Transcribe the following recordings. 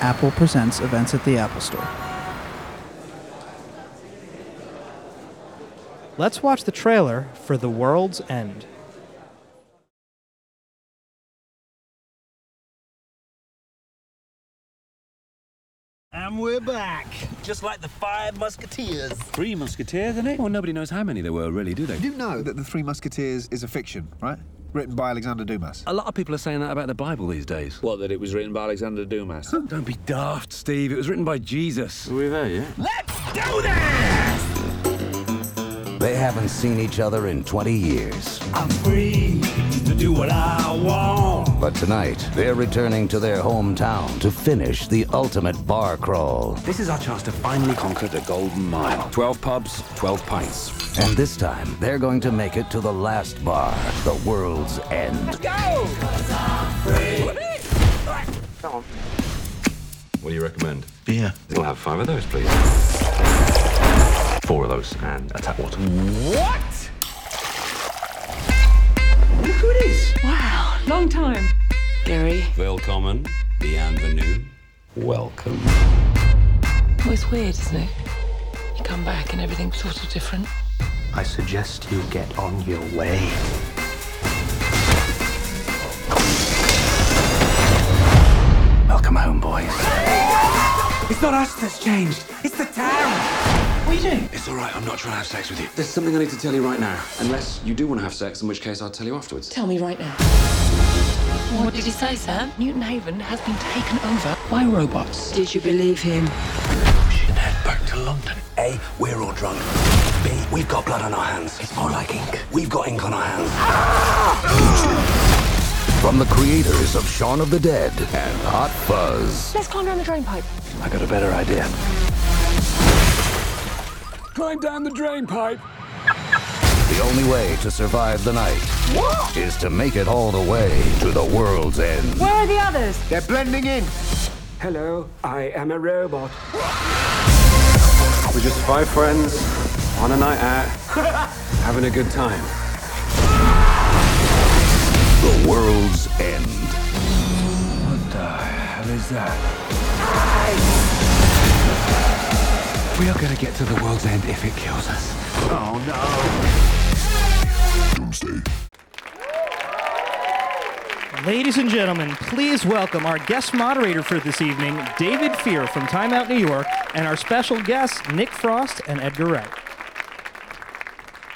Apple presents events at the Apple Store. Let's watch the trailer for The World's End. And we're back, just like the Five Musketeers. Three musketeers, isn't it? Well, nobody knows how many there were, really, do they? You do know that The Three Musketeers is a fiction, right? Written by Alexander Dumas. A lot of people are saying that about the Bible these days. What, that it was written by Alexander Dumas? Don't be daft, Steve. It was written by Jesus. Are we there yet? Let's do this! They haven't seen each other in 20 years. I'm free to do what I want. But tonight, they're returning to their hometown to finish the ultimate bar crawl. This is our chance to finally conquer the Golden Mile. 12 pubs, 12 pints. And this time, they're going to make it to the last bar, the world's end. Go! Come on. What do you recommend? Beer. We'll have five of those, please. Four of those and a tap water. What? Look who it is! Wow, long time. Gary. Willkommen, bienvenue, welcome. Well, it's weird, isn't it? You come back and everything's sort of different. I suggest you get on your way. Welcome home, boys. It's not us that's changed. It's the town. What are you doing? It's all right. I'm not trying to have sex with you. There's something I need to tell you right now. Unless you do want to have sex, in which case I'll tell you afterwards. Tell me right now. What did he say, Sam? Newton Haven has been taken over by robots. Did you believe him? We should head back to London. A, we're all drunk. B, we've got blood on our hands. It's more like ink. We've got ink on our hands. Ah! From the creators of Shaun of the Dead and Hot Fuzz. Let's climb down the drain pipe. I got a better idea. Climb down the drain pipe. The only way to survive the night is to make it all the way to the world's end. Where are the others? They're blending in. Hello, I am a robot. We're just five friends on a night out, having a good time. The world's end. What the hell is that? We are gonna get to the world's end if it kills us. Oh no! Doomsday. Ladies and gentlemen, please welcome our guest moderator for this evening, David Fear from Time Out New York, and our special guests, Nick Frost and Edgar Wright.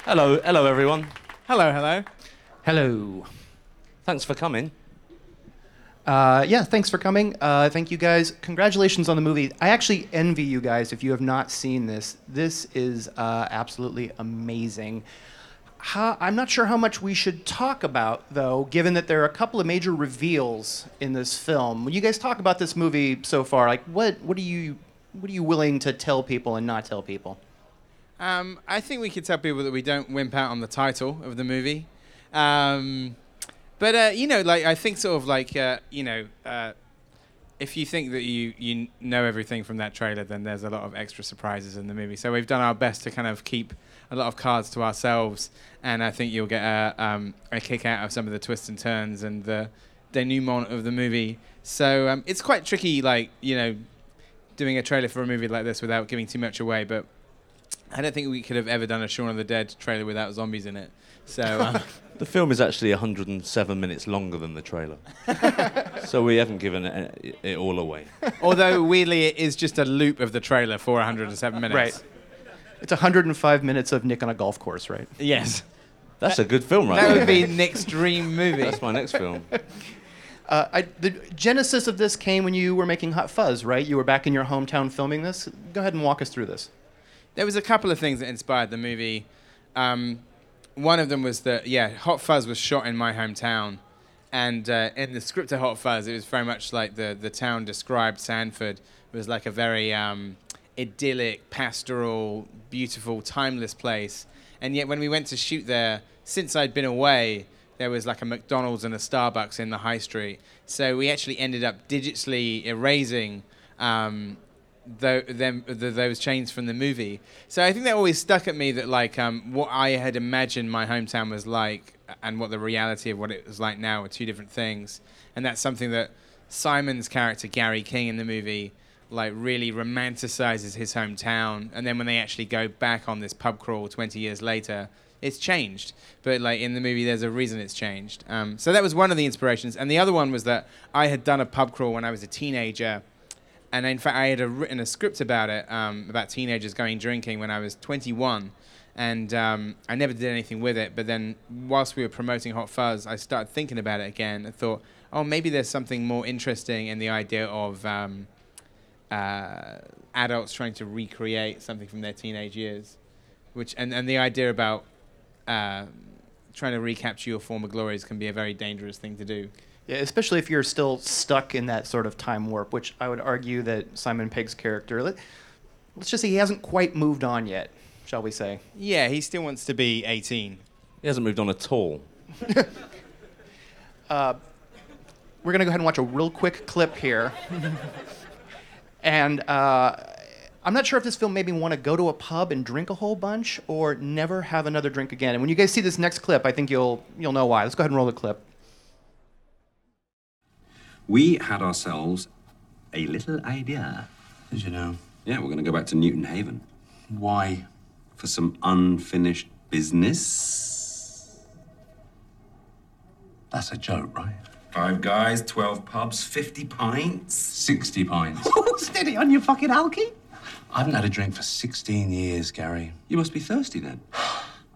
Hello, hello everyone. Hello, hello. Hello. Thanks for coming. Uh, yeah, thanks for coming. Uh, thank you guys. Congratulations on the movie. I actually envy you guys if you have not seen this. This is uh, absolutely amazing. How, I'm not sure how much we should talk about, though, given that there are a couple of major reveals in this film. When you guys talk about this movie so far, like what what are you what are you willing to tell people and not tell people? Um, I think we could tell people that we don't wimp out on the title of the movie. Um, but uh, you know, like I think sort of like uh, you know, uh, if you think that you you know everything from that trailer, then there's a lot of extra surprises in the movie. So we've done our best to kind of keep a lot of cards to ourselves, and I think you'll get a um, a kick out of some of the twists and turns and the denouement of the movie. So um, it's quite tricky, like you know, doing a trailer for a movie like this without giving too much away, but. I don't think we could have ever done a Shaun of the Dead trailer without zombies in it. So um, The film is actually 107 minutes longer than the trailer. so we haven't given it, it all away. Although weirdly, it is just a loop of the trailer for 107 minutes. Right. It's 105 minutes of Nick on a golf course, right? Yes. That's a good film, right? That there. would be Nick's dream movie. That's my next film. Uh, I, the genesis of this came when you were making Hot Fuzz, right? You were back in your hometown filming this. Go ahead and walk us through this. There was a couple of things that inspired the movie. Um, one of them was that yeah, Hot Fuzz was shot in my hometown, and uh, in the script of Hot Fuzz, it was very much like the the town described. Sandford was like a very um, idyllic, pastoral, beautiful, timeless place. And yet, when we went to shoot there, since I'd been away, there was like a McDonald's and a Starbucks in the high street. So we actually ended up digitally erasing um, them, the, those chains from the movie. So I think that always stuck at me that like um, what I had imagined my hometown was like and what the reality of what it was like now were two different things. And that's something that Simon's character Gary King in the movie like really romanticizes his hometown, and then when they actually go back on this pub crawl 20 years later, it's changed. But like in the movie, there's a reason it's changed. Um, so that was one of the inspirations, and the other one was that I had done a pub crawl when I was a teenager. And in fact, I had a, written a script about it, um, about teenagers going drinking when I was 21 and um, I never did anything with it. But then, whilst we were promoting Hot Fuzz, I started thinking about it again and thought, oh, maybe there's something more interesting in the idea of um, uh, adults trying to recreate something from their teenage years, which and, and the idea about uh, trying to recapture your former glories can be a very dangerous thing to do. Yeah, especially if you're still stuck in that sort of time warp, which I would argue that Simon Pegg's character, let, let's just say he hasn't quite moved on yet, shall we say? Yeah, he still wants to be 18. He hasn't moved on at all. uh, we're going to go ahead and watch a real quick clip here. and uh, I'm not sure if this film made me want to go to a pub and drink a whole bunch or never have another drink again. And when you guys see this next clip, I think you'll you'll know why. Let's go ahead and roll the clip. We had ourselves a little idea. Did you know? Yeah, we're going to go back to Newton Haven. Why? For some unfinished business. That's a joke, right? Five guys, 12 pubs, 50 pints. 60 pints. Steady on your fucking alky. I haven't had a drink for 16 years, Gary. You must be thirsty then.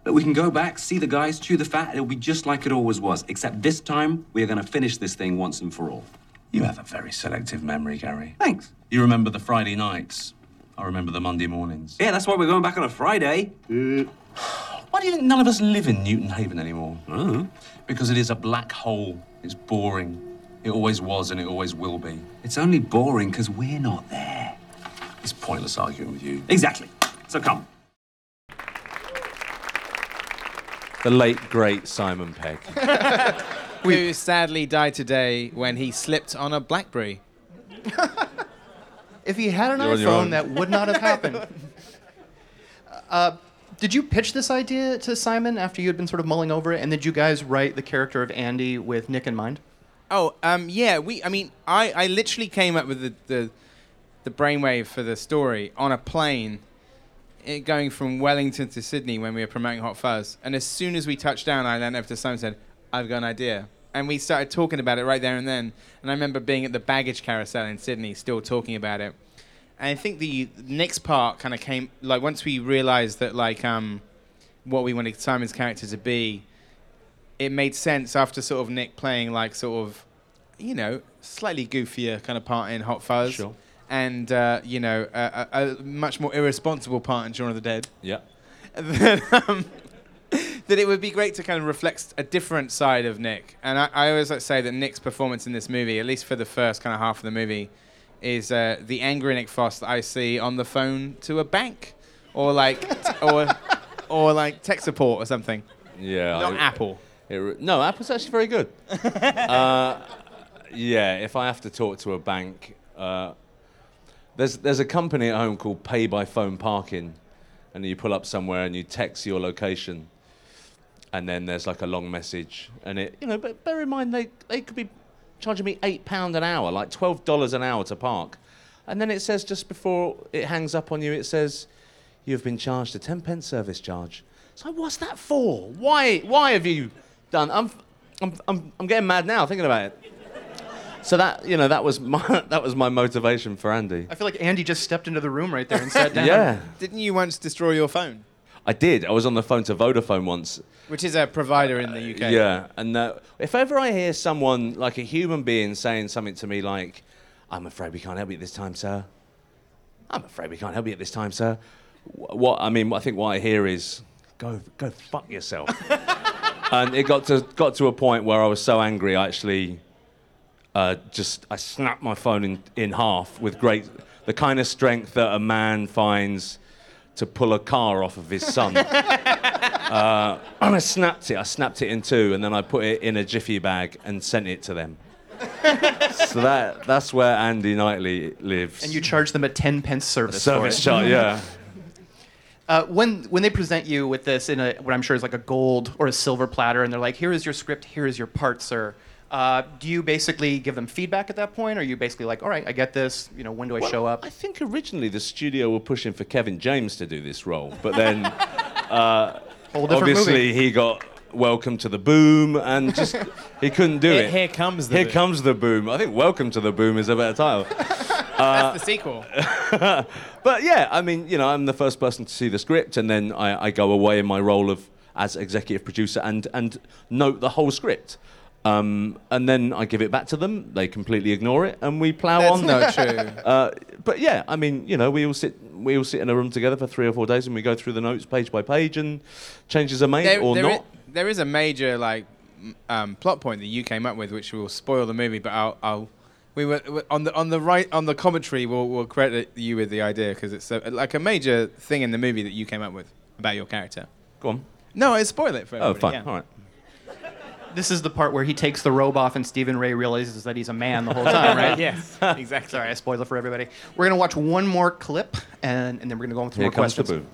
But we can go back, see the guys, chew the fat, it'll be just like it always was. Except this time, we are going to finish this thing once and for all. You have a very selective memory, Gary. Thanks. You remember the Friday nights. I remember the Monday mornings. Yeah, that's why we're going back on a Friday. Uh, why do you think none of us live in Newton Haven anymore? Uh-huh. Because it is a black hole. It's boring. It always was and it always will be. It's only boring because we're not there. It's pointless arguing with you. Exactly. So come. The late, great Simon Pegg. Who sadly died today when he slipped on a Blackberry. If he had an You're on your own. iPhone, that would not have happened. Uh, did you pitch this idea to Simon after you had been sort of mulling over it, and did you guys write the character of Andy with Nick in mind? Oh, um, yeah. We, I mean, I, I literally came up with the, the, the brainwave for the story on a plane, it going from Wellington to Sydney when we were promoting Hot Fuzz. And as soon as we touched down, I leaned over to Simon and said, "I've got an idea." And we started talking about it right there and then. And I remember being at the baggage carousel in Sydney, still talking about it. And I think the next part kind of came like once we realized that like um, what we wanted Simon's character to be, it made sense after sort of Nick playing like sort of, you know, slightly goofier kind of part in Hot Fuzz. Sure. And uh, you know, a, a, a much more irresponsible part in Shaun of the Dead. Yeah. that, um, that it would be great to kind of reflect a different side of Nick. And I, I always like to say that Nick's performance in this movie, at least for the first kind of half of the movie, is uh, the angry Nick Frost that I see on the phone to a bank, or like, t- or, or like tech support or something. Yeah. Not I- Apple. it re- no, Apple's actually very good. uh, yeah, if I have to talk to a bank, uh, there's there's a company at home called Pay by Phone Parking, and you pull up somewhere and you text your location, and then there's like a long message, and it you know, but bear in mind they they could be charging me eight pound an hour, like twelve dollars an hour to park, and then it says just before it hangs up on you, it says you've been charged a ten pence service charge. So what's that for? Why why have you done? I'm I'm I'm, I'm getting mad now thinking about it. So that you know that was my that was my motivation for Andy. I feel like Andy just stepped into the room right there and sat down. Yeah, Didn't you once destroy your phone? I did. I was on the phone to Vodafone once. Which is a provider in the UK. Yeah, and uh, if ever I hear someone like a human being saying something to me like, "I'm afraid we can't help you at this time, sir," I'm afraid we can't help you at this time, sir. What I mean, I think what I hear is, "Go, go, fuck yourself." and it got to got to a point where I was so angry, I actually uh, just I snapped my phone in, in half with great the kind of strength that a man finds to pull a car off of his son. uh, and I snapped it. I snapped it in two, and then I put it in a jiffy bag and sent it to them. so that that's where Andy Knightley lives. And you charge them a 10 pence service. service charge, yeah. Uh, when when they present you with this in a what I'm sure is like a gold or a silver platter, and they're like, "Here is your script. Here is your part, sir." Uh, do you basically give them feedback at that point, or are you basically like, all right, I get this. You know, when do I show up? I think originally the studio were pushing for Kevin James to do this role, but then uh, obviously movie. he got Welcome to the Boom and just he couldn't do Here- it. Here Comes the Here Boom. comes the boom. I think Welcome to the Boom is a better title. That's the sequel. but yeah, I mean, you know, I'm the first person to see the script, and then I, I go away in my role of as executive producer and and note the whole script. Um, and then I give it back to them. They completely ignore it, and we plow That's on. not true. Uh, but yeah, I mean, you know, we all sit we all sit in a room together for three or four days, and we go through the notes page by page, and changes are made There- or there not. i- there is a major like um, plot point that you came up with, which will spoil the movie. But I'll, I'll we were we- on the on the right on the commentary. We'll, we'll credit you with the idea because it's a, like a major thing in the movie that you came up with about your character. Go on. No, I spoil it for everybody. Oh, fine. yeah. All right. This is the part where he takes the robe off and Stephen Rea realizes that he's a man the whole time, right? Yes, exactly. Sorry, I spoiled it for everybody. We're gonna watch one more clip, and, and then we're gonna go on with some Here more comes the questions.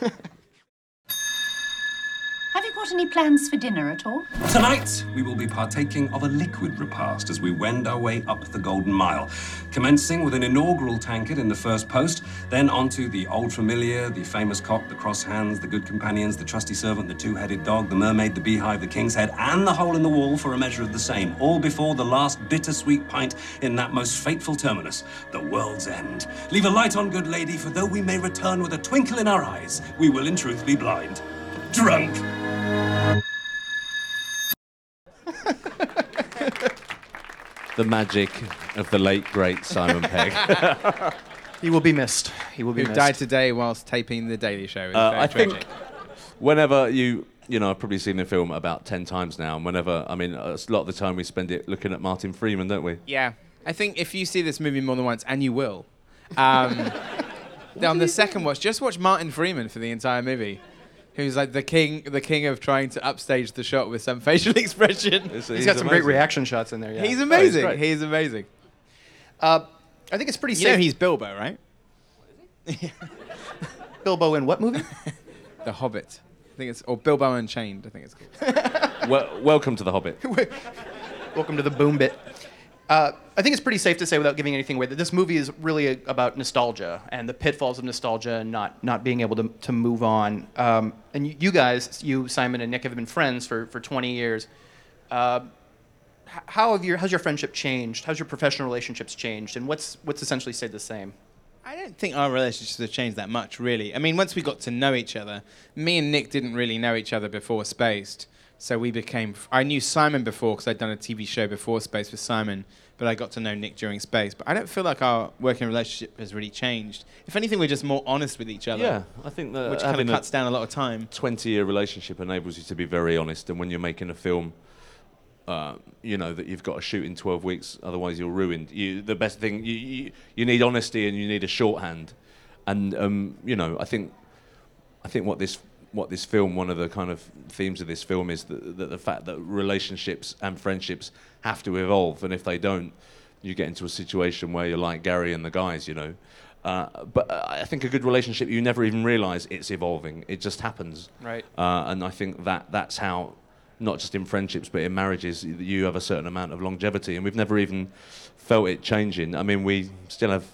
boom. Have you got any plans for dinner at all? Tonight, we will be partaking of a liquid repast as we wend our way up the Golden Mile, commencing with an inaugural tankard in the first post, then onto the Old Familiar, the famous cock, the cross hands, the good companions, the trusty servant, the two-headed dog, the mermaid, the beehive, the king's head, and the hole in the wall for a measure of the same, all before the last bittersweet pint in that most fateful terminus, the world's end. Leave a light on, good lady, for though we may return with a twinkle in our eyes, we will in truth be blind. Drunk. The magic of the late great Simon Pegg. He will be missed. He will be Who missed. died today whilst taping the Daily Show? Uh, very I think whenever you, you know, I've probably seen the film about 10 times now, and whenever, I mean, a lot of the time we spend it looking at Martin Freeman, don't we? Yeah, I think if you see this movie more than once, and you will, um, on the second watch, just watch Martin Freeman for the entire movie, who's like the king, the king of trying to upstage the shot with some facial expression. he's got some great reaction shots in there. Yeah. He's Oh, amazing. great. he's amazing. Uh, I think it's pretty You safe. know he's Bilbo, right? What is he? Yeah. Bilbo in what movie? The Hobbit. I think it's or Bilbo Unchained. I think it's called. well, welcome to The Hobbit. Welcome to the boom bit. Uh, I think it's pretty safe to say, without giving anything away, that this movie is really a, about nostalgia and the pitfalls of nostalgia and not not being able to, to move on. Um, and you, you guys, you Simon and Nick, have been friends for, for 20 years. Uh, how have your how's your friendship changed? How's your professional relationships changed? And what's what's essentially stayed the same? I don't think our relationships have changed that much, really. I mean, once we got to know each other, me and Nick didn't really know each other before Spaced. So we became. I knew Simon before because I'd done a TV show before Spaced with Simon, but I got to know Nick during Spaced. But I don't feel like our working relationship has really changed. If anything, we're just more honest with each other. Yeah, I think that which kind of cuts down a lot of time. 20 year relationship enables you to be very honest, and when you're making a film, uh, you know that you've got to shoot in 12 weeks, otherwise you're ruined. You, the best thing you, you you need honesty and you need a shorthand, and um, you know I think I think what this what this film one of the kind of themes of this film is that, that the fact that relationships and friendships have to evolve, and if they don't, you get into a situation where you're like Gary and the guys, you know. Uh, but uh, I think a good relationship, you never even realise it's evolving. It just happens. Right. Uh, and I think that that's how, not just in friendships, but in marriages, you have a certain amount of longevity. And we've never even felt it changing. I mean, we still have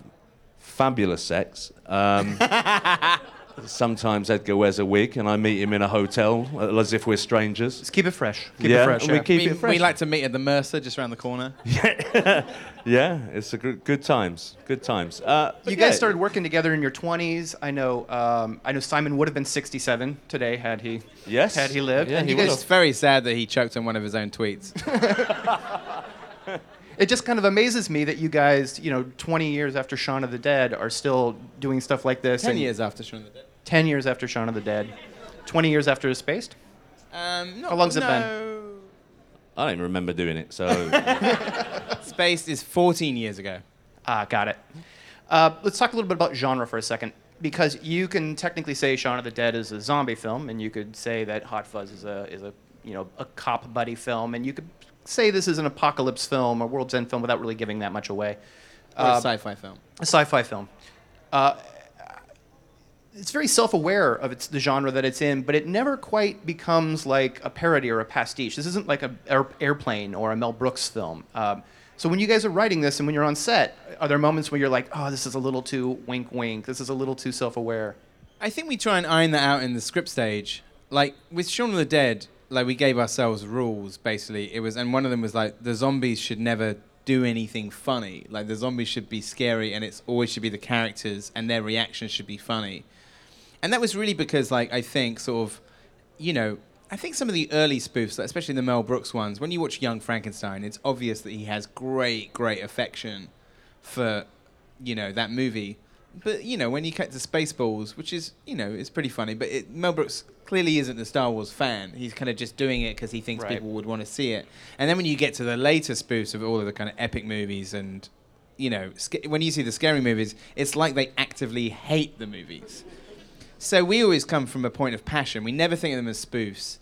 fabulous sex. Um, sometimes Edgar wears a wig, and I meet him in a hotel uh, as if we're strangers. Just keep it fresh. Keep yeah, it fresh. and we keep we, it fresh. we like to meet at the Mercer just around the corner. yeah, it's a good, good times. Good times. Uh, but you guys yeah, started working together in your 20s. I know. Um, I know Simon would have been 67 today had he Yes. had he lived. Yeah, and he you guys, It's very sad that he choked on one of his own tweets. it just kind of amazes me that you guys, you know, 20 years after Shaun of the Dead, are still doing stuff like this. Ten and years after Shaun of the Dead. 10 years after Shaun of the Dead. 20 years after Spaced. Um, no, How long's it been? I don't even remember doing it. So Spaced is 14 years ago. Ah, got it. Uh, let's talk a little bit about genre for a second, because you can technically say Shaun of the Dead is a zombie film, and you could say that Hot Fuzz is a is a you know a cop buddy film, and you could say this is an apocalypse film, a world's end film, without really giving that much away. Or a Uh, sci-fi film. a sci-fi film. Uh, it's very self-aware of its the genre that it's in, but it never quite becomes like a parody or a pastiche. This isn't like a air, airplane or a Mel Brooks film. Um, so when you guys are writing this and when you're on set, are there moments where you're like, oh, this is a little too wink wink, this is a little too self-aware? I think we try and iron that out in the script stage. Like with Shaun of the Dead, like we gave ourselves rules basically. It was and one of them was like the zombies should never do anything funny. Like the zombies should be scary and it's always should be the characters and their reactions should be funny. And that was really because like I think sort of you know, I think some of the early spoofs, especially the Mel Brooks ones, when you watch Young Frankenstein, it's obvious that he has great, great affection for, you know, that movie. But you know, when you cut to Spaceballs, which is you know, it's pretty funny, but it, Mel Brooks clearly isn't a Star Wars fan. He's kind of just doing it because he thinks Right. people would want to see it. And then when you get to the later spoofs of all of the kind of epic movies and you know, sc- when you see the scary movies, it's like they actively hate the movies. So we always come from a point of passion. We never think of them as spoofs,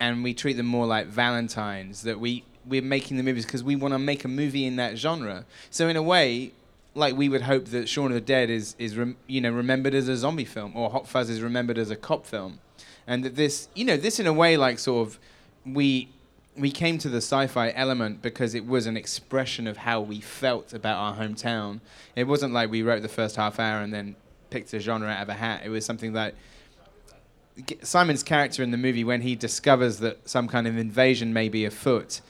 and we treat them more like Valentines. That we we're making the movies because we want to make a movie in that genre. So in a way, like we would hope that Shaun of the Dead is is rem- you know remembered as a zombie film, or Hot Fuzz is remembered as a cop film, and that this you know this in a way like sort of we we came to the sci-fi element because it was an expression of how we felt about our hometown. It wasn't like we wrote the first half hour and then picked a genre out of a hat. It was something that Simon's character in the movie, when he discovers that some kind of invasion may be afoot,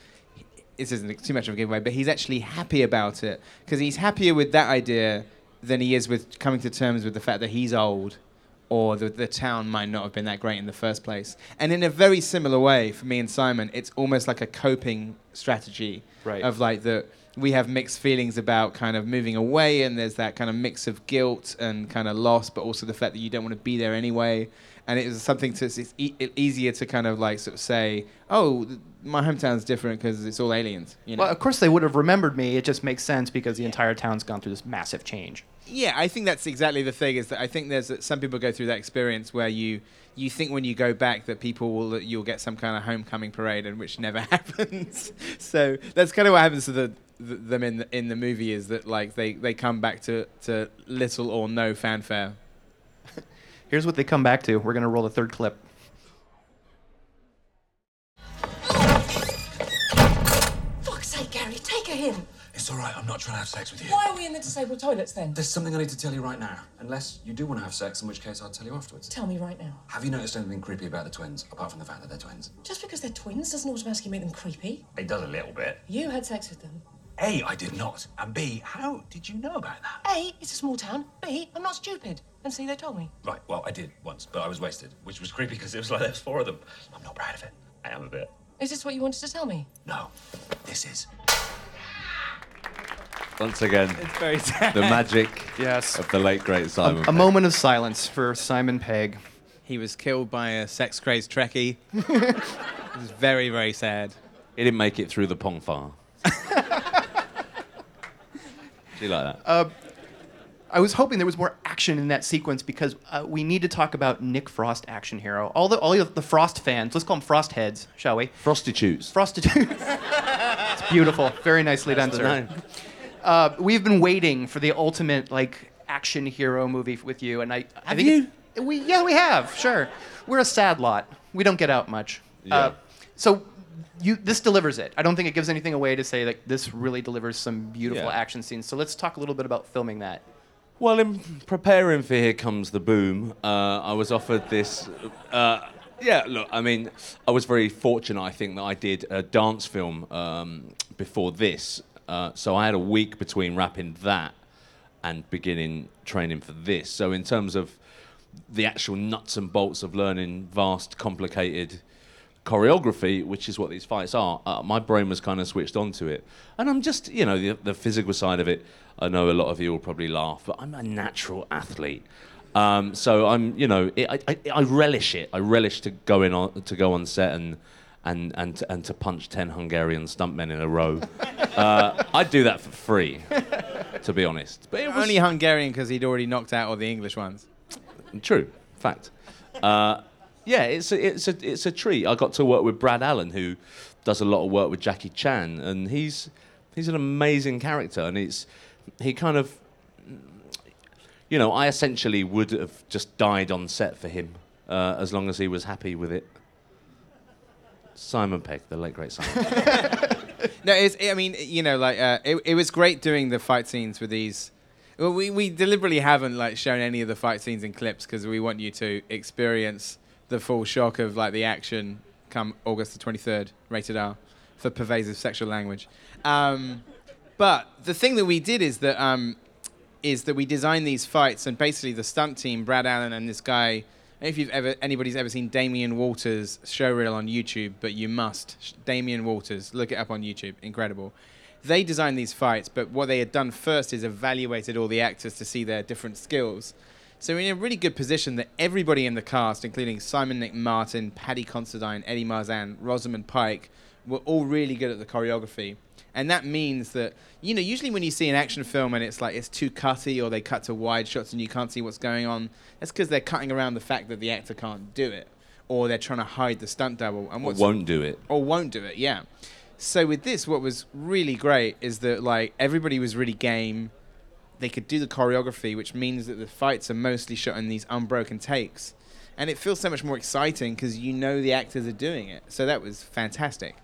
this isn't too much of a giveaway, but he's actually happy about it because he's happier with that idea than he is with coming to terms with the fact that he's old or that the town might not have been that great in the first place. And in a very similar way, for me and Simon, it's almost like a coping strategy Right. of like that we have mixed feelings about kind of moving away, and there's that kind of mix of guilt and kind of loss, but also the fact that you don't want to be there anyway. And it was something to it's e- easier to kind of like sort of say, oh, th- my hometown's different because it's all aliens. You know? Well, of course they would have remembered me. It just makes sense because the entire town's gone through this massive change. Yeah, I think that's exactly the thing. Is that I think there's some people go through that experience where you you think when you go back that people will that you'll get some kind of homecoming parade, and which never happens. so that's kind of what happens to the, the them in the, in the movie is that like they, they come back to, to little or no fanfare. Here's what they come back to. We're gonna roll the third clip. Fuck's sake, Gary, take her in. It's all right. I'm not trying to have sex with you. Why are we in the disabled toilets then? There's something I need to tell you right now. Unless you do want to have sex, in which case I'll tell you afterwards. Tell me right now. Have you noticed anything creepy about the twins, apart from the fact that they're twins? Just because they're twins doesn't automatically make them creepy. It does a little bit. You had sex with them. A, I did not. And B, how did you know about that? A, it's a small town. B, I'm not stupid. And C, they told me. Right, well, I did once, but I was wasted, which was creepy because it was like there was four of them. I'm not proud of it. I am a bit. Is this what you wanted to tell me? No, this is. Once again, It's very sad. the magic Yes. of the late great Simon. A Pegg. moment of silence for Simon Pegg. He was killed by a sex crazed Trekkie. it was very very sad. He didn't make it through the Pon farr. Do like that? Uh, I was hoping there was more action in that sequence because uh, we need to talk about Nick Frost, action hero. All the all the Frost fans, let's call them Frost heads, shall we? Prostitutes. Prostitutes. it's beautiful. Very nicely That's done, sir. Uh, we've been waiting for the ultimate like action hero movie with you, and I. I Have think you? We yeah we have sure. We're a sad lot. We don't get out much. Yeah. Uh, so. You, this delivers it. I don't think it gives anything away to say that this really delivers some beautiful Yeah. action scenes. So let's talk a little bit about filming that. Well, in preparing for Here Comes the Boom, uh, I was offered this. Uh, yeah, look, I mean, I was very fortunate, I think, that I did a dance film um, before this. Uh, so I had a week between wrapping that and beginning training for this. So, in terms of the actual nuts and bolts of learning vast, complicated choreography, which is what these fights are, uh, my brain was kind of switched onto it. And I'm just, you know, the, the physical side of it, I know a lot of you will probably laugh, but I'm a natural athlete. Um, so I'm, you know, it, I, I, I relish it. I relish to go in on, to go on set and and and to, and to punch ten Hungarian stuntmen in a row. uh, I'd do that for free, to be honest. But it was Only Hungarian because he'd already knocked out all the English ones. True, fact. Uh, yeah, it's a, it's a it's a treat. I got to work with Brad Allan, who does a lot of work with Jackie Chan, and he's he's an amazing character, and it's he kind of you know, I essentially would have just died on set for him uh, as long as he was happy with it. Simon Pegg, the late great Simon. No, it's, I mean, you know, like uh, it, it was great doing the fight scenes with these. Well, we, we deliberately haven't like shown any of the fight scenes in clips because we want you to experience the full shock of like the action come August the 23rd, rated R, for pervasive sexual language. Um, but the thing that we did is that um, is that we designed these fights and basically the stunt team, Brad Allan and this guy. If you've ever anybody's ever seen Damien Walters showreel on YouTube, but you must. Damien Walters, look it up on YouTube, incredible. They designed these fights, but what they had done first is evaluated all the actors to see their different skills. So we're in a really good position that everybody in the cast, including Simon Nick Martin, Paddy Considine, Eddie Marsan, Rosamund Pike, were all really good at the choreography. And that means that, you know, usually when you see an action film and it's like it's too cutty or they cut to wide shots and you can't see what's going on, that's because they're cutting around the fact that the actor can't do it. Or they're trying to hide the stunt double. And what's won't do it. Or won't do it, yeah. So with this, what was really great is that like everybody was really game. They could do the choreography, which means that the fights are mostly shot in these unbroken takes, and it feels so much more exciting because you know the actors are doing it. So that was fantastic.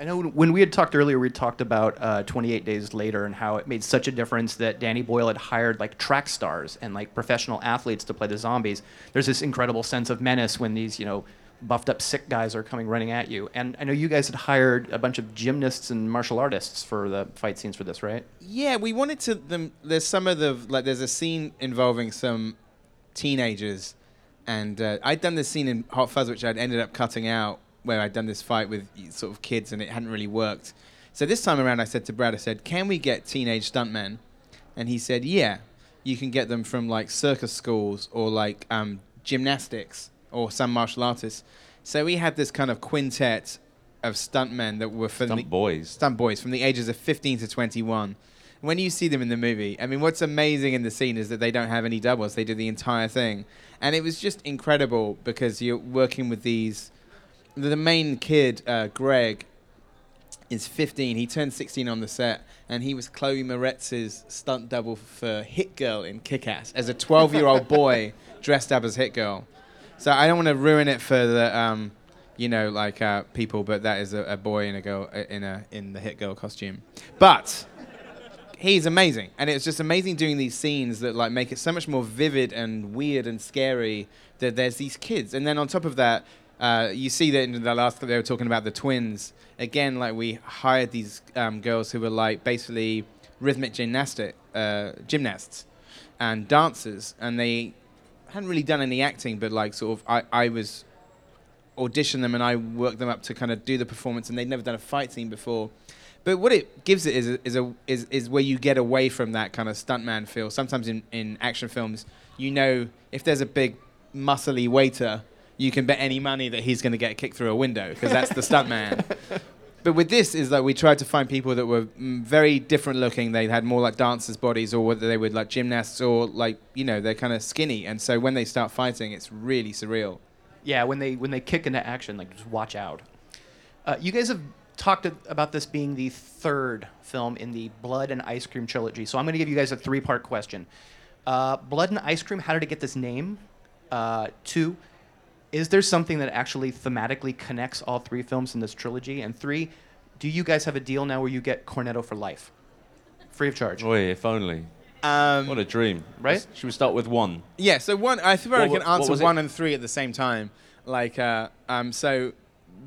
I know when we had talked earlier, we talked about uh, 28 Days Later and how it made such a difference that Danny Boyle had hired like track stars and like professional athletes to play the zombies. There's this incredible sense of menace when these, you know, buffed up sick guys are coming running at you. And I know you guys had hired a bunch of gymnasts and martial artists for the fight scenes for this, right? Yeah, we wanted to. There's some of the like. There's a scene involving some teenagers, and uh, I'd done this scene in Hot Fuzz, which I'd ended up cutting out, where I'd done this fight with sort of kids, and it hadn't really worked. So this time around, I said to Brad, I said, "Can we get teenage stuntmen?" And he said, "Yeah, you can get them from like circus schools or like um, gymnastics or some martial artists." So we had this kind of quintet of stuntmen that were from Stunt the boys. stunt boys from the ages of 15 to 21. When you see them in the movie, I mean, what's amazing in the scene is that they don't have any doubles; they do the entire thing, and it was just incredible because you're working with these. The main kid, uh, Greg, is 15. He turned 16 on the set, and he was Chloe Moretz's stunt double for Hit Girl in Kick-Ass as a 12-year-old boy dressed up as Hit Girl. So I don't want to ruin it for the, um, you know, like uh, people, but that is a, a boy and a girl uh, in a in the Hit Girl costume. But he's amazing, and it's just amazing doing these scenes that like make it so much more vivid and weird and scary. That there's these kids, and then on top of that, uh, you see that in the last they were talking about the twins. Again, like we hired these um, girls who were like basically rhythmic gymnastic uh, gymnasts and dancers, and they hadn't really done any acting, but like sort of I, I was audition them and I worked them up to kind of do the performance, and they'd never done a fight scene before. But what it gives it is a, is a is is where you get away from that kind of stuntman feel. Sometimes in, in action films, you know if there's a big muscly waiter, you can bet any money that he's going to get kicked through a window because that's the stuntman. But with this is that we tried to find people that were mm, very different looking. They had more like dancers' bodies, or whether they were like gymnasts, or like you know they're kind of skinny. And so when they start fighting, it's really surreal. Yeah, when they when they kick into action, like just watch out. Uh, you guys have talked about this being the third film in the Blood and Ice Cream trilogy, so I'm going to give you guys a three-part question. Uh, Blood and Ice Cream, how did it get this name? Uh, two, is there something that actually thematically connects all three films in this trilogy? And three, do you guys have a deal now where you get Cornetto for life, free of charge? Boy, if only. Um, what a dream. Right? Should we start with one? Yeah, so one, I think I can answer was it? one and three at the same time. Like, uh, um, so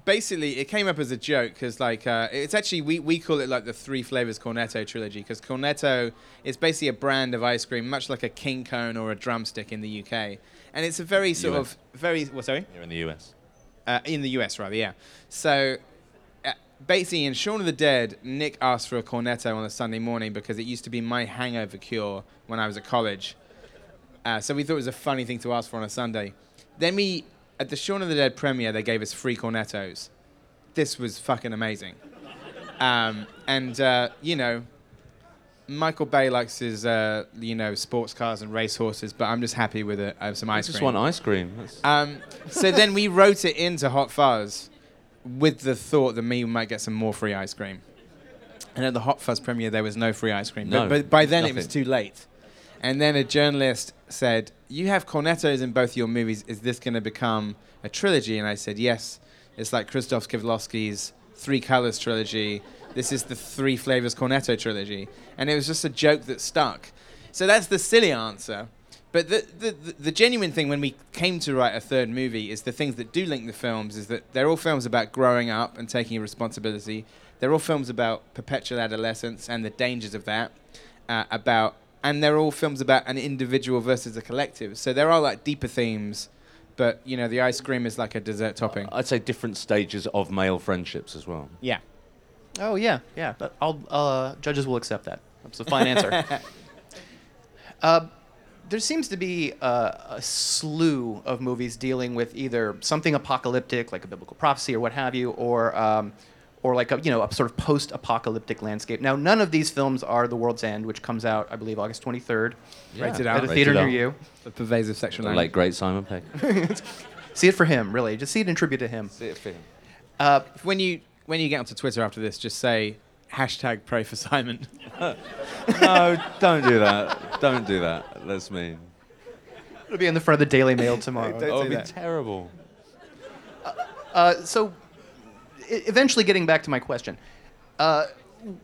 basically, it came up as a joke because, like, uh, it's actually we, we call it like the three flavors Cornetto trilogy because Cornetto is basically a brand of ice cream, much like a king cone or a drumstick in the UK, and it's a very sort US. of very what sorry You're in the US. uh, in the US rather, yeah. So uh, basically, in Shaun of the Dead, Nick asked for a cornetto on a Sunday morning because it used to be my hangover cure when I was at college. Uh, so we thought it was a funny thing to ask for on a Sunday. Then we, at the Shaun of the Dead premiere, they gave us free cornettos. This was fucking amazing. Um, and uh, you know, Michael Bay likes his uh, you know sports cars and race horses, but I'm just happy with it. I have some ice just cream. want ice cream. Um, so then we wrote it into Hot Fuzz with the thought that me might get some more free ice cream. And at the Hot Fuzz premiere, there was no free ice cream. No, but, but by then it was too late. And then a journalist said, "You have cornettos in both your movies. Is this going to become a trilogy?" And I said, "Yes. It's like Krzysztof Kieślowski's Three Colors trilogy. This is the Three Flavors Cornetto trilogy." And it was just a joke that stuck. So that's the silly answer. But the, the, the, the genuine thing when we came to write a third movie is the things that do link the films is that they're all films about growing up and taking responsibility. They're all films about perpetual adolescence and the dangers of that. Uh, about and they're all films about an individual versus a collective. So there are like deeper themes, but you know the ice cream is like a dessert topping. I'd say different stages of male friendships as well. Yeah. Oh yeah, yeah. But I'll uh, judges will accept that. That's a fine answer. uh, there seems to be a, a slew of movies dealing with either something apocalyptic, like a biblical prophecy or what have you, or um, or like a you know a sort of post-apocalyptic landscape. Now, none of these films are The World's End, which comes out, I believe, August 23rd, Rated at R. a theater near you. The pervasive sexual The language. late great Simon Pegg. See it for him, really. Just see it in tribute to him. See it for him. Uh, when you when you get onto Twitter after this, just say hashtag pray for Simon. no, don't do that. Don't do that. That's mean. It'll be in the front of the Daily Mail tomorrow. That would be terrible. Uh, so, e- eventually, getting back to my question, uh,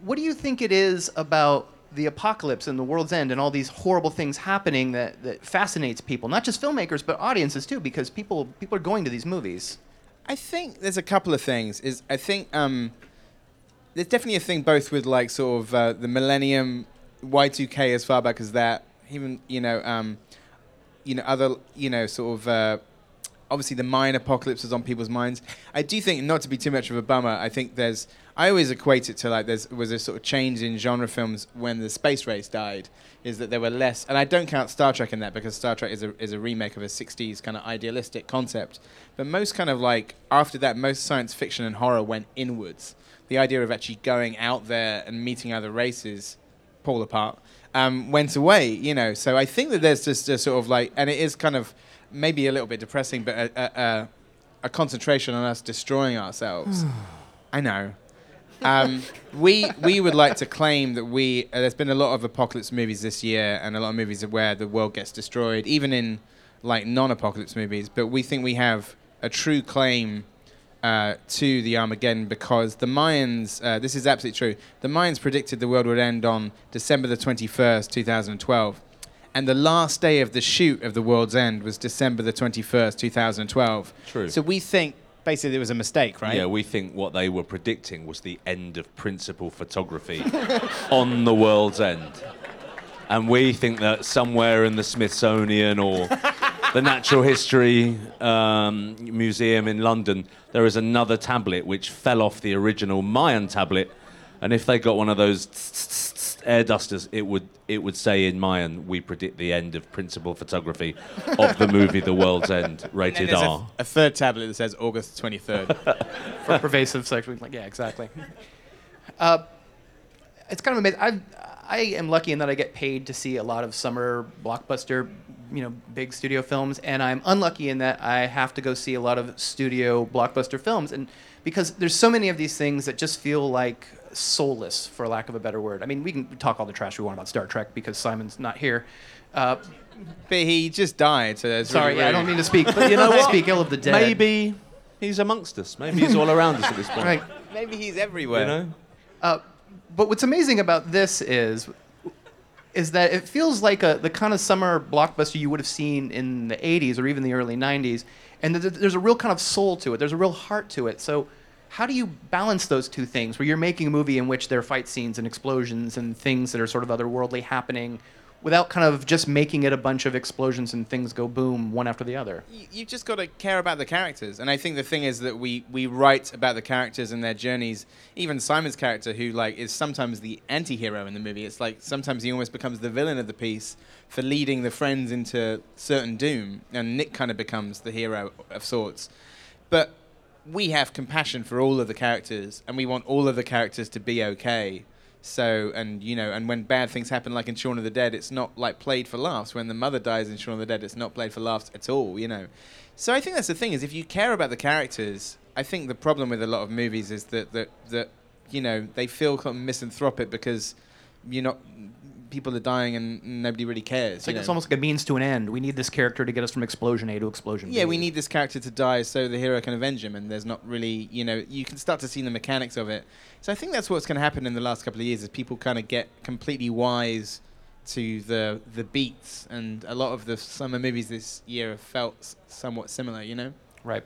what do you think it is about the apocalypse and the world's end and all these horrible things happening that, that fascinates people, not just filmmakers but audiences too, because people people are going to these movies. I think there's a couple of things. Is I think um, there's definitely a thing both with like sort of uh, the millennium, Y2K as far back as that. Even you know, um, you know other you know sort of. Uh, Obviously, the Mayan apocalypse is on people's minds. I do think, not to be too much of a bummer, I think there's. I always equate it to like there's was a sort of change in genre films when the space race died. Is that there were less, and I don't count Star Trek in that because Star Trek is a is a remake of a '60s kind of idealistic concept. But most kind of like after that, most science fiction and horror went inwards. The idea of actually going out there and meeting other races, pull apart, um, went away. You know, so I think that there's just a sort of like, and it is kind of maybe a little bit depressing, but a, a, a, concentration on us destroying ourselves. I know. Um, we we would like to claim that we uh, there's been a lot of apocalypse movies this year and a lot of movies where the world gets destroyed, even in like non-apocalypse movies. But we think we have a true claim uh, to the Armageddon because the Mayans. Uh, this is absolutely true. The Mayans predicted the world would end on December the 21st, 2012. And the last day of the shoot of The World's End was December the 21st, 2012. True. So we think basically it was a mistake, right? Yeah, we think what they were predicting was the end of principal photography on the world's end. And we think that somewhere in the Smithsonian or the Natural History um, Museum in London, there is another tablet which fell off the original Mayan tablet. And if they got one of those air dusters, it would it would say in Mayan, "We predict the end of principal photography of the movie The World's End, And then rated there's a, R." a third tablet that says August 23rd. for pervasive sexual. Like, yeah, exactly. Uh, it's kind of amazing. I I am lucky in that I get paid to see a lot of summer blockbuster, you know, big studio films, and I'm unlucky in that I have to go see a lot of studio blockbuster films, and because there's so many of these things that just feel like soulless, for lack of a better word. I mean, we can talk all the trash we want about Star Trek because Simon's not here. Uh, but he just died, so that's sorry. really yeah, I don't mean to speak, But you know what? speak ill of the dead. Maybe he's amongst us. Maybe he's all around us at this point. Right. Maybe he's everywhere. You know? Uh, but what's amazing about this is is that it feels like a the kind of summer blockbuster you would have seen in the 80s or even the early 90s and th- th- there's a real kind of soul to it there's a real heart to it so how do you balance those two things where you're making a movie in which there are fight scenes and explosions and things that are sort of otherworldly happening without kind of just making it a bunch of explosions and things go boom one after the other You- just got to care about the characters, and I think the thing is that we we write about the characters and their journeys. Even Simon's character, who like is sometimes the anti-hero in the movie, it's like sometimes he almost becomes the villain of the piece for leading the friends into certain doom, and Nick kind of becomes the hero of sorts. But we have compassion for all of the characters, and we want all of the characters to be okay. So, and you know, and when bad things happen, like in Shaun of the Dead, it's not like played for laughs. When the mother dies in Shaun of the Dead, it's not played for laughs at all. You know, so I think that's the thing is if you care about the characters, I think the problem with a lot of movies is that that that you know they feel kind of misanthropic because you're not people are dying and nobody really cares. It's like you it's almost like a means to an end. We need this character to get us from explosion A to explosion B. Yeah, we need this character to die so the hero can avenge him, and there's not really, you know, you can start to see the mechanics of it. So I think that's what's going to happen in the last couple of years, is people kind of get completely wise to the the beats, and a lot of the summer movies this year have felt somewhat similar, you know. Right.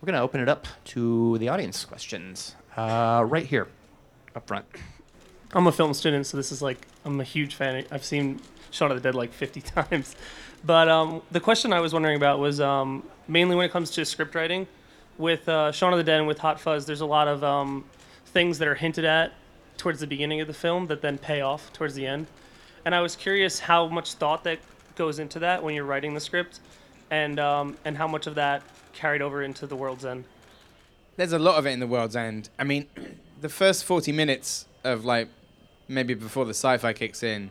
We're going to open it up to the audience questions. Uh, right here, up front. I'm a film student, so this is like I'm a huge fan. I've seen Shaun of the Dead like 50 times. But um, the question I was wondering about was um, mainly when it comes to script writing. With uh, Shaun of the Dead and with Hot Fuzz, there's a lot of um, things that are hinted at towards the beginning of the film that then pay off towards the end. And I was curious how much thought that goes into that when you're writing the script, and um, and how much of that carried over into the World's End. There's a lot of it in the World's End. I mean, the first 40 minutes of like maybe before the sci-fi kicks in,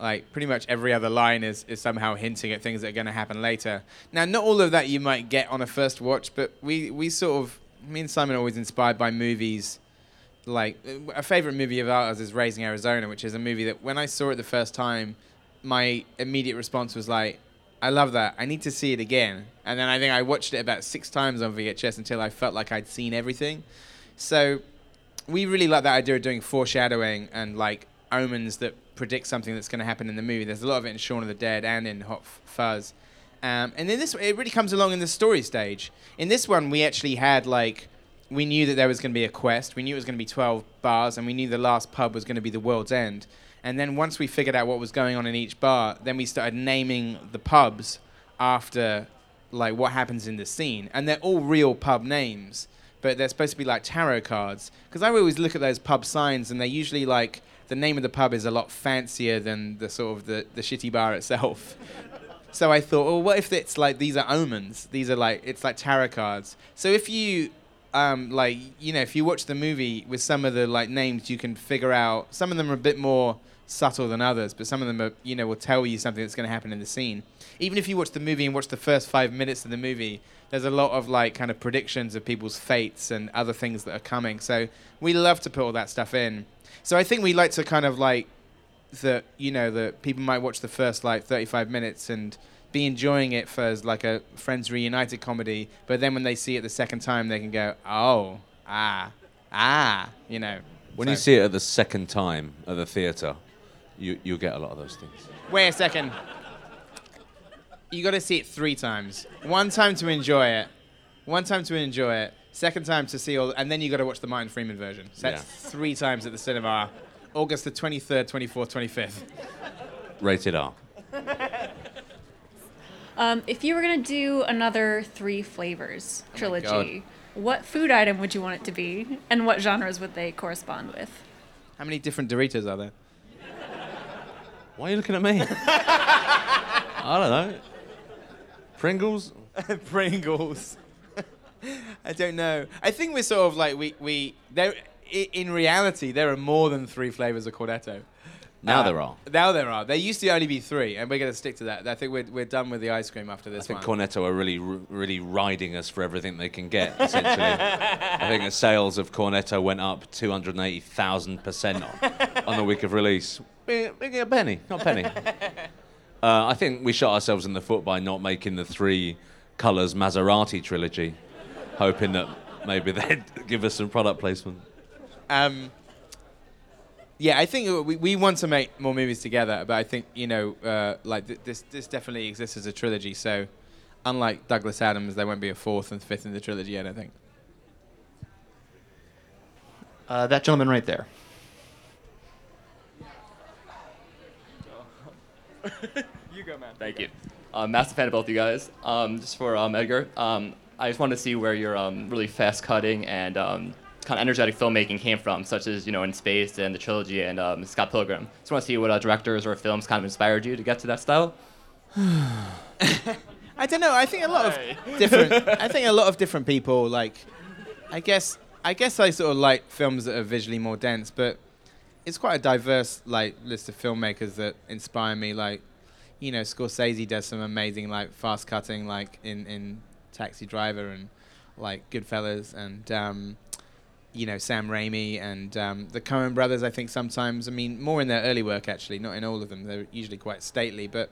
like pretty much every other line is, is somehow hinting at things that are going to happen later. Now, not all of that you might get on a first watch, but we, we sort of, me and Simon are always inspired by movies. Like a favorite movie of ours is Raising Arizona, which is a movie that when I saw it the first time, my immediate response was like, I love that. I need to see it again. And then I think I watched it about six times on VHS until I felt like I'd seen everything. So we really like that idea of doing foreshadowing and like omens that predict something that's going to happen in the movie. There's a lot of it in Shaun of the Dead and in Hot Fuzz. Um, and then this, it really comes along in the story stage. In this one, we actually had like, we knew that there was going to be a quest. We knew it was going to be 12 bars, and we knew the last pub was going to be the world's end. And then once we figured out what was going on in each bar, then we started naming the pubs after like what happens in the scene, and they're all real pub names, but they're supposed to be like tarot cards. Because I always look at those pub signs, and they're usually like the name of the pub is a lot fancier than the sort of the, the shitty bar itself. So I thought, well, what if it's like these are omens? These are like it's like tarot cards. So if you um, like you know if you watch the movie with some of the like names, you can figure out some of them are a bit more subtle than others, but some of them are you know will tell you something that's going to happen in the scene. Even if you watch the movie and watch the first five minutes of the movie, there's a lot of like kind of predictions of people's fates and other things that are coming. So we love to put all that stuff in. So I think we like to kind of like that you know that people might watch the first like 35 minutes and be enjoying it for as like a friends reunited comedy but then when they see it the second time they can go oh ah ah you know When So- you see it at the second time at the theatre, you you get a lot of those things. wait a second you got to see it three times one time to enjoy it one time to enjoy it second time to see all and then you got to watch the martin freeman version so that's Yeah. three times at the cinema august the 23rd 24th 25th Rated R. Um, if you were gonna do another three flavors Oh trilogy, what food item would you want it to be, and what genres would they correspond with? how many different doritos are there Why are you looking at me? I don't know. Pringles? Pringles. I don't know. I think we're sort of like we we there. i- In reality, there are more than three flavors of Cornetto. Now uh, there are. Now there are. There used to only be three, and we're going to stick to that. I think we're, we're done with the ice cream after this. I think one. Cornetto are really, really riding us for everything they can get. Essentially, I think the sales of Cornetto went up 280,000 percent on the week of release. We a penny, not a penny. Uh, I think we shot ourselves in the foot by not making the three colours Maserati trilogy, hoping that maybe they'd give us some product placement. Um, yeah, I think we, we want to make more movies together, but I think you know, uh, like th- this this definitely exists as a trilogy. So, unlike Douglas Adams, there won't be a fourth and fifth in the trilogy. I don't think. Uh, that gentleman right there. you go, man. Thank you. Uh, massive fan of both you guys. Um, just for um, Edgar, um, I just wanted to see where your um, really fast cutting and um, kind of energetic filmmaking came from, such as you know in Spaced and the trilogy and um, Scott Pilgrim. Just want to see what uh, directors or films kind of inspired you to get to that style. I don't know. I think a lot of different. I think a lot of different people like. I guess. I guess I sort of like films that are visually more dense, but it's quite a diverse like list of filmmakers that inspire me. Like, you know, Scorsese does some amazing like fast cutting, like in in Taxi Driver and like Goodfellas, and um, you know, Sam Raimi and um, the Coen brothers, I think sometimes, I mean, more in their early work actually, not in all of them. They're usually quite stately. But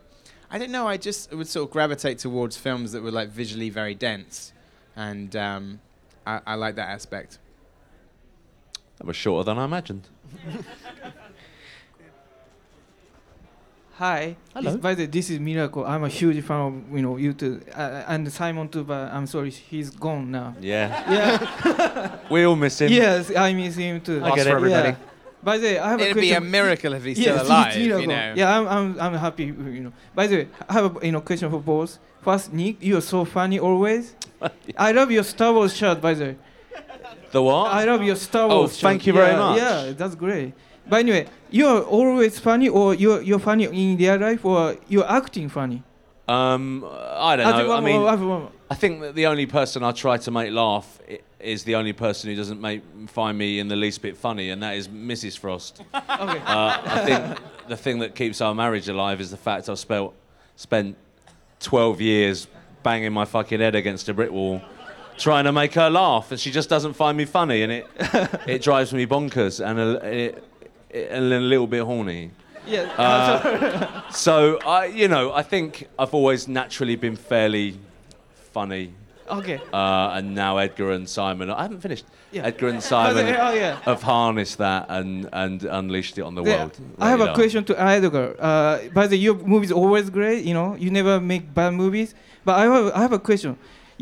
I don't know, I just would sort of gravitate towards films that were like visually very dense. And um, I, I like that aspect. That was shorter than I imagined. Hi. Hello. This, by the way, this is Miracle. I'm a huge fan of you know you too, uh, and Simon too. But I'm sorry, he's gone now. Yeah. Yeah. We all miss him. Yes, I miss him too. I get it. Yeah. By the way, I have a It'd be question. a miracle if he's Yes, still it's alive, you miracle. know. Yeah, I'm, I'm, I'm happy. You know. By the way, I have a you know question for both. First, Nick, you are so funny always. I love your Star Wars shirt. By the way. The what? I love your Star Oh, Wars. thank shirt. you very Yeah, much. Yeah, that's great. But anyway, you're always funny, or you're you're funny in real life, or you're acting funny. Um, I don't know. I mean, I have one more. I think that the only person I try to make laugh is the only person who doesn't make find me in the least bit funny, and that is Mrs. Frost. Okay. Uh, I think the thing that keeps our marriage alive is the fact I've spelt, spent 12 years banging my fucking head against a brick wall, trying to make her laugh, and she just doesn't find me funny, and it it drives me bonkers and it, and a little bit horny. Yeah. Uh, so I, you know, I think I've always naturally been fairly funny. Okay. Uh, and now Edgar and Simon, I haven't finished. Yeah. Edgar and Oh, Simon the- oh, yeah. have harnessed that and, and unleashed it on the Yeah, world. I have a question to Edgar. Uh, by the way, your movies always great. You know, you never make bad movies. But I have, I have a question.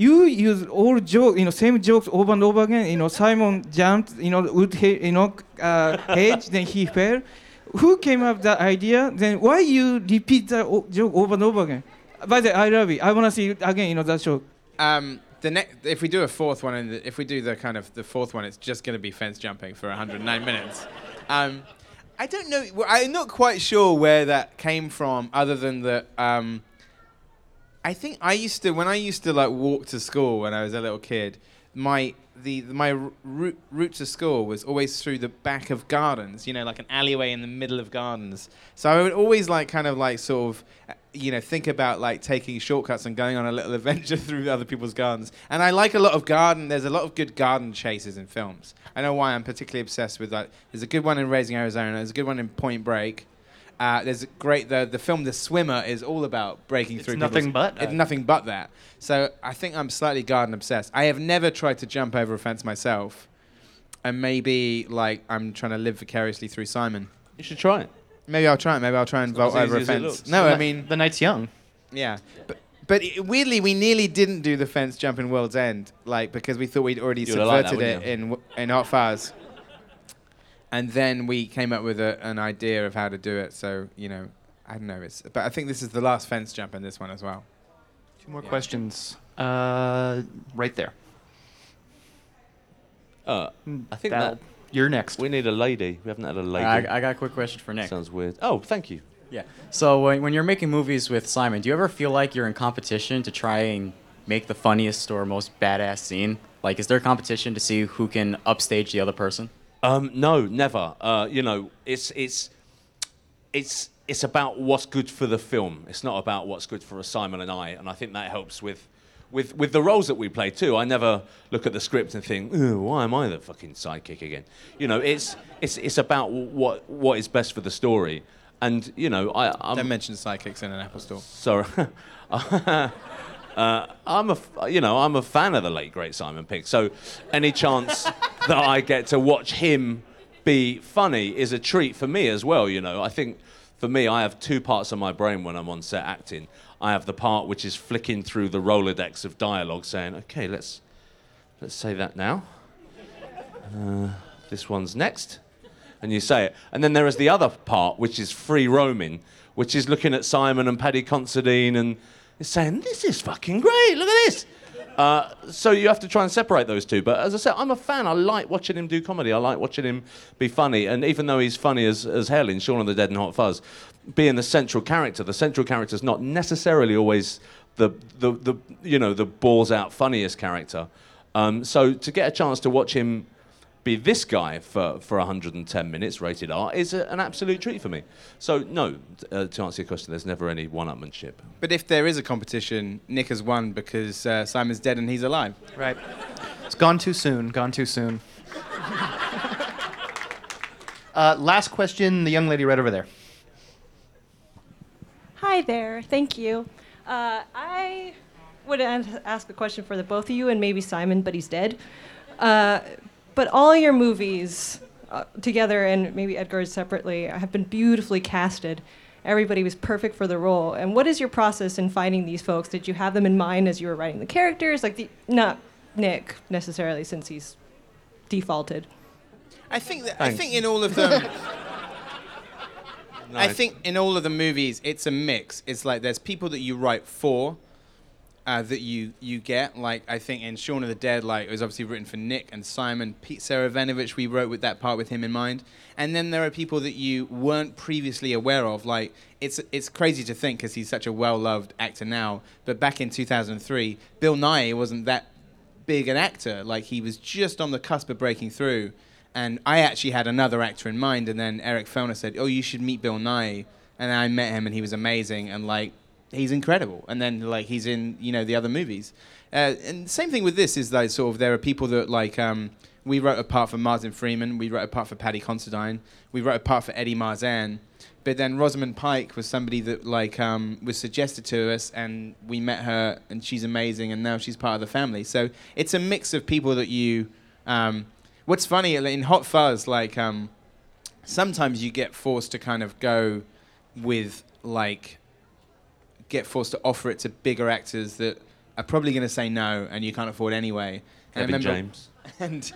You use all jokes, you know, same jokes over and over again. You know, Simon jumped, you know, wood, he- you know, uh, hedge, then he fell. Who came up with that idea? Then why you repeat that joke over and over again? By the way, I love it. I wanna see it again. You know that joke. Um, the next, if we do a fourth one, and if we do the kind of the fourth one, it's just going to be fence jumping for 109 minutes. Um, I don't know. I'm not quite sure where that came from, other than that. Um, I think I used to when I used to like walk to school when I was a little kid. My the my route route to school was always through the back of gardens. You know, like an alleyway in the middle of gardens. So I would always like kind of like sort of. uh, You know, think about like taking shortcuts and going on a little adventure through other people's gardens. And I like a lot of garden. There's a lot of good garden chases in films. I know why I'm particularly obsessed with that. There's a good one in Raising Arizona. There's a good one in Point Break. Uh, there's a great the the film The Swimmer is all about breaking It's through. nothing but it's nothing but that. So I think I'm slightly garden obsessed. I have never tried to jump over a fence myself, and maybe like I'm trying to live vicariously through Simon. You should try it. Maybe I'll try it. Maybe I'll try and vault over a easy as it fence. No, The I mean the night's young. Yeah, but but it, weirdly we nearly didn't do the fence jump in World's End, like because we thought we'd already You'd liked that, subverted it in in Hot Fuzz. And then we came up with a, an idea of how to do it. So you know, I don't know. It's but I think this is the last fence jump in this one as well. Two more questions. Uh, right there. Uh, I think That'll- that you're next. We need a lady. We haven't had a lady. I, I got a quick question for Nick. Sounds weird. Oh, thank you. Yeah. So when, when you're making movies with Simon, do you ever feel like you're in competition to try and make the funniest or most badass scene? Like, is there a competition to see who can upstage the other person? Um, no, never. Uh, you know, it's it's it's it's about what's good for the film. It's not about what's good for Simon and I, and I think that helps with. With, with the roles that we play too, I never look at the script and think, "Ooh, why am I the fucking sidekick again?" You know, it's it's it's about what what is best for the story, and you know, I I'm, Don't mention sidekicks in an Apple store. Sorry. uh, I'm a, f- you know, I'm a fan of the late great Simon Pegg. So, any chance that I get to watch him be funny is a treat for me as well. You know, I think for me, I have two parts of my brain when I'm on set acting. I have the part which is flicking through the rolodex of dialogue, saying, "Okay, let's let's say that now. Uh, this one's next." and you say it. And then there is the other part, which is free roaming, which is looking at Simon and Paddy Considine and is saying, "This is fucking great. Look at this." Uh, so you have to try and separate those two. But as I said, I'm a fan. I like watching him do comedy. I like watching him be funny. And even though he's funny as, as hell in Shaun of the Dead and Hot Fuzz, being the central character, the central character is not necessarily always the, the, the you know the balls out funniest character. Um, so to get a chance to watch him be this guy for, for 110 minutes, rated R, is a, an absolute treat for me. So, no, uh, to answer your question, there's never any one upmanship. But if there is a competition, Nick has won because uh, Simon's dead and he's alive. Right. It's gone too soon. Gone too soon. Uh, last question, the young lady right over there. Hi there. Thank you. Uh, I would ask a question for the both of you and maybe Simon, but he's dead. But all your movies uh, together and maybe Edgar's separately have been beautifully casted. Everybody was perfect for the role. And what is your process in finding these folks? Did you have them in mind as you were writing the characters? Like the not Nick necessarily, since he's defaulted. I think that I think in all of them. I think in all of the movies, it's a mix. It's like there's people that you write for, uh, that you you get. Like I think in Shaun of the Dead, like it was obviously written for Nick and Simon. Pete Serafinowicz, we wrote with that part with him in mind. And then there are people that you weren't previously aware of. Like it's it's crazy to think because he's such a well loved actor now. But back in 2003, Bill Nighy wasn't that big an actor. Like he was just on the cusp of breaking through. And I actually had another actor in mind, and then Eric Fellner said, "Oh, you should meet Bill Nighy." And I met him, and he was amazing, and like he's incredible. And then like he's in you know the other movies. Uh, and same thing with this is like sort of there are people that like um, we wrote a part for Martin Freeman, we wrote a part for Paddy Considine, we wrote a part for Eddie Marsan. But then Rosamund Pike was somebody that like um, was suggested to us, and we met her, and she's amazing, and now she's part of the family. So it's a mix of people that you. Um, what's funny in Hot Fuzz, like um, sometimes you get forced to kind of go with like get forced to offer it to bigger actors that are probably going to say no, and you can't afford anyway. And I Kevin remember- James. and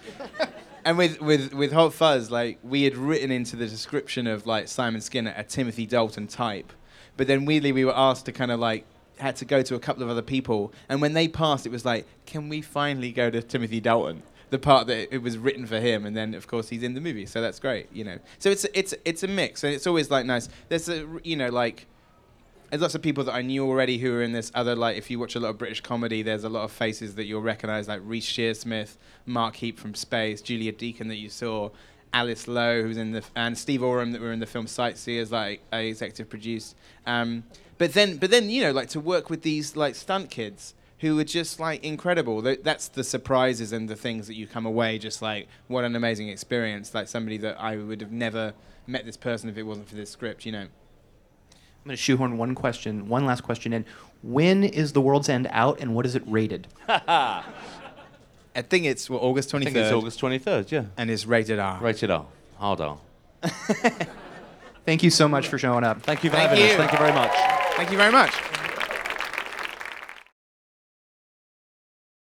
and with, with, with Hot Fuzz, like we had written into the description of like Simon Skinner a Timothy Dalton type, but then weirdly we were asked to kind of like had to go to a couple of other people, and when they passed, it was like, can we finally go to Timothy Dalton? The part that it was written for him, and then of course he's in the movie, so that's great, you know. So it's it's it's a mix, and it's always like nice. There's a you know like there's lots of people that I knew already who are in this other like if you watch a lot of British comedy, there's a lot of faces that you'll recognise like Reece Shearsmith, Mark Heap from Spaced, Julia Deakin that you saw, Alice Lowe who's in the and Steve Oram that were in the film Sightseers like I executive produced. Um, but then but then you know like to work with these like stunt kids who are just like incredible. Th- That's the surprises and the things that you come away just like what an amazing experience. Like somebody that I would have never met this person if it wasn't for this script, you know. I'm going to shoehorn one question, one last question in. When is The World's End out, and what is it rated? I think it's what, August 23rd. I think it's August 23rd, yeah. And it's rated R. Rated R. Hard R. Thank you so much for showing up. Thank you for Thank having us. you. Thank you very much. Thank you very much.